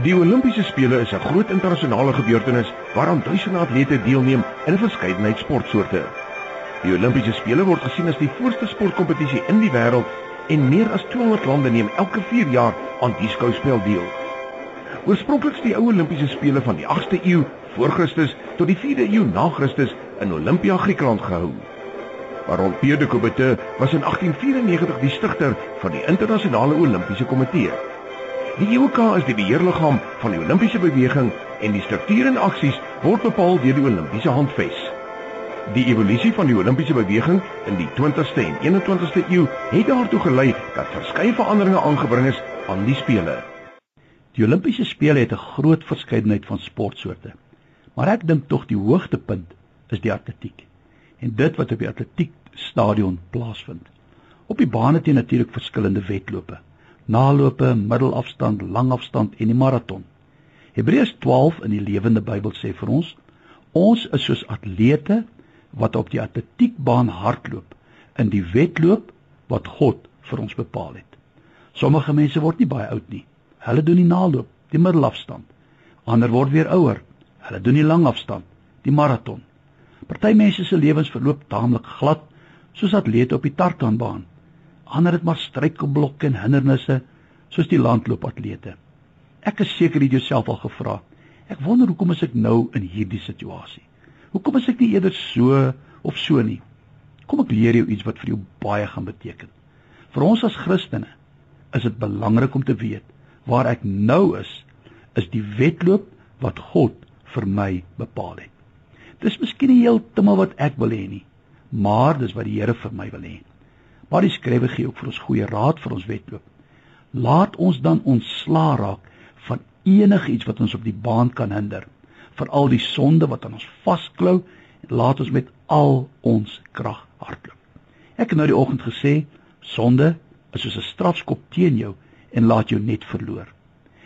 Die Olimpiese spele is 'n groot internasionale gebeurtenis waaraan duisende atlete deelneem in 'n verskeidenheid sportsoorte. Die Olimpiese spele word gesien as die voorste sportkompetisie in die wêreld en meer as 200 lande neem elke 4 jaar aan die skouspel deel. Oorspronklik is die ou Olimpiese spele van die 8ste eeu voor Christus tot die 4de eeu na Christus in Olympia, Griekeland gehou. Baron Pierre de Coubertin was in 1894 die stigter van die internasionale Olimpiese komitee. Die IOC is die beheerliggaam van die Olimpiese beweging en die strukture en aksies word bepaal deur die Olimpiese handves. Die evolusie van die Olimpiese beweging in die 20ste en 21ste eeu het daartoe gelei dat verskeie veranderinge aangebring is aan die spele. Die Olimpiese spele het 'n groot verskeidenheid van sportsoorte. Maar ek dink tog die hoogtepunt is die atletiek. En dit wat op die atletiekstadion plaasvind. Op die bane teen natuurlik verskillende wedlope nalope, middelafstand, langafstand en die maraton. Hebreërs 12 in die Lewende Bybel sê vir ons: Ons is soos atlete wat op die atletiekbaan hardloop in die wedloop wat God vir ons bepaal het. Sommige mense word nie baie oud nie. Hulle doen die naloop, die middelafstand. Ander word weer ouer. Hulle doen die langafstand, die maraton. Party mense se lewens verloop taamlik glad, soos atlete op die tartanbaan ander het maar struikelblokke en hindernisse soos die landloopatlete. Ek is seker jy het jouself al gevra. Ek wonder hoekom is ek nou in hierdie situasie? Hoekom is ek nie eerder so of so nie? Kom ek leer jou iets wat vir jou baie gaan beteken. Vir ons as Christene is dit belangrik om te weet waar ek nou is, is die wedloop wat God vir my bepaal het. Dis miskien nie heeltemal wat ek wil hê nie, maar dis wat die Here vir my wil hê. Maar die skrywe gee ook vir ons goeie raad vir ons wedloop. Laat ons dan ontsla raak van enigiets wat ons op die baan kan hinder, veral die sonde wat aan ons vasklou laat ons met al ons krag hardloop. Ek het nou die oggend gesê, sonde is soos 'n strafskop teen jou en laat jou net verloor.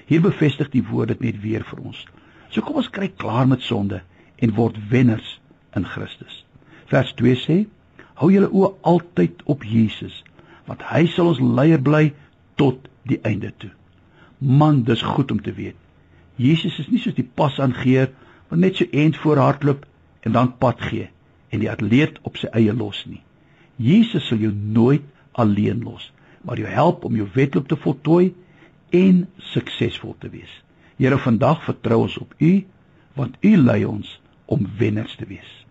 Hier bevestig die woord dit net weer vir ons. So kom ons kry klaar met sonde en word wenners in Christus. Vers 2 sê: Hou julle oë altyd op Jesus, want hy sal ons leier bly tot die einde toe. Man, dis goed om te weet. Jesus is nie soos die pasaangeer wat net so eind voor hardloop en dan pad gee en die atleet op sy eie los nie. Jesus sal jou nooit alleen los, maar jou help om jou wedloop te voltooi en suksesvol te wees. Here, vandag vertrou ons op U want U lei ons om wenners te wees.